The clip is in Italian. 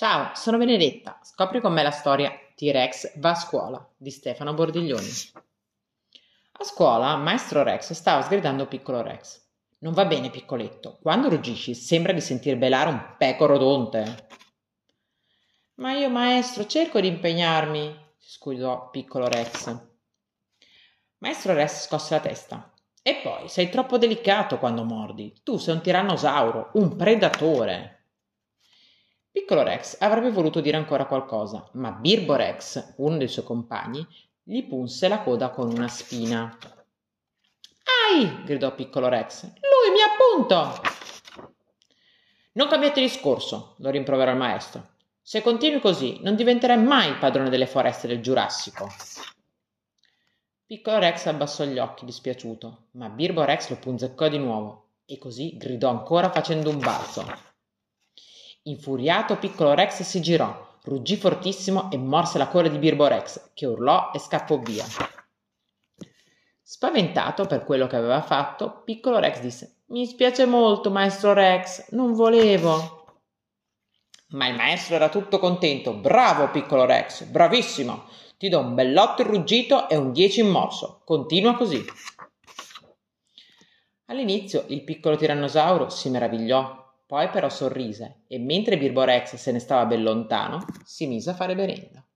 Ciao, sono Benedetta. Scopri con me la storia T-Rex va a scuola di Stefano Bordiglioni. A scuola, maestro Rex stava sgridando piccolo Rex. Non va bene, piccoletto. Quando ruggisci sembra di sentir belare un pecoro odonte. Ma io, maestro, cerco di impegnarmi, si scudò piccolo Rex. Maestro Rex scosse la testa. E poi, sei troppo delicato quando mordi. Tu sei un tirannosauro, un predatore. Piccolo Rex avrebbe voluto dire ancora qualcosa, ma Birbo Rex, uno dei suoi compagni, gli punse la coda con una spina. Ai! gridò Piccolo Rex. Lui mi appunto! Non cambiate discorso, lo rimproverò il maestro. Se continui così, non diventerai mai padrone delle foreste del Giurassico. Piccolo Rex abbassò gli occhi dispiaciuto, ma Birbo Rex lo punzeccò di nuovo e così gridò ancora facendo un balzo. Infuriato piccolo Rex si girò, ruggì fortissimo e morse la coda di Birbo Rex, che urlò e scappò via. Spaventato per quello che aveva fatto, piccolo Rex disse Mi spiace molto, maestro Rex, non volevo. Ma il maestro era tutto contento. Bravo, piccolo Rex, bravissimo. Ti do un bell'otto ruggito e un 10 in morso. Continua così. All'inizio il piccolo tirannosauro si meravigliò poi però sorrise e mentre Birbo Rex se ne stava ben lontano, si mise a fare merenda.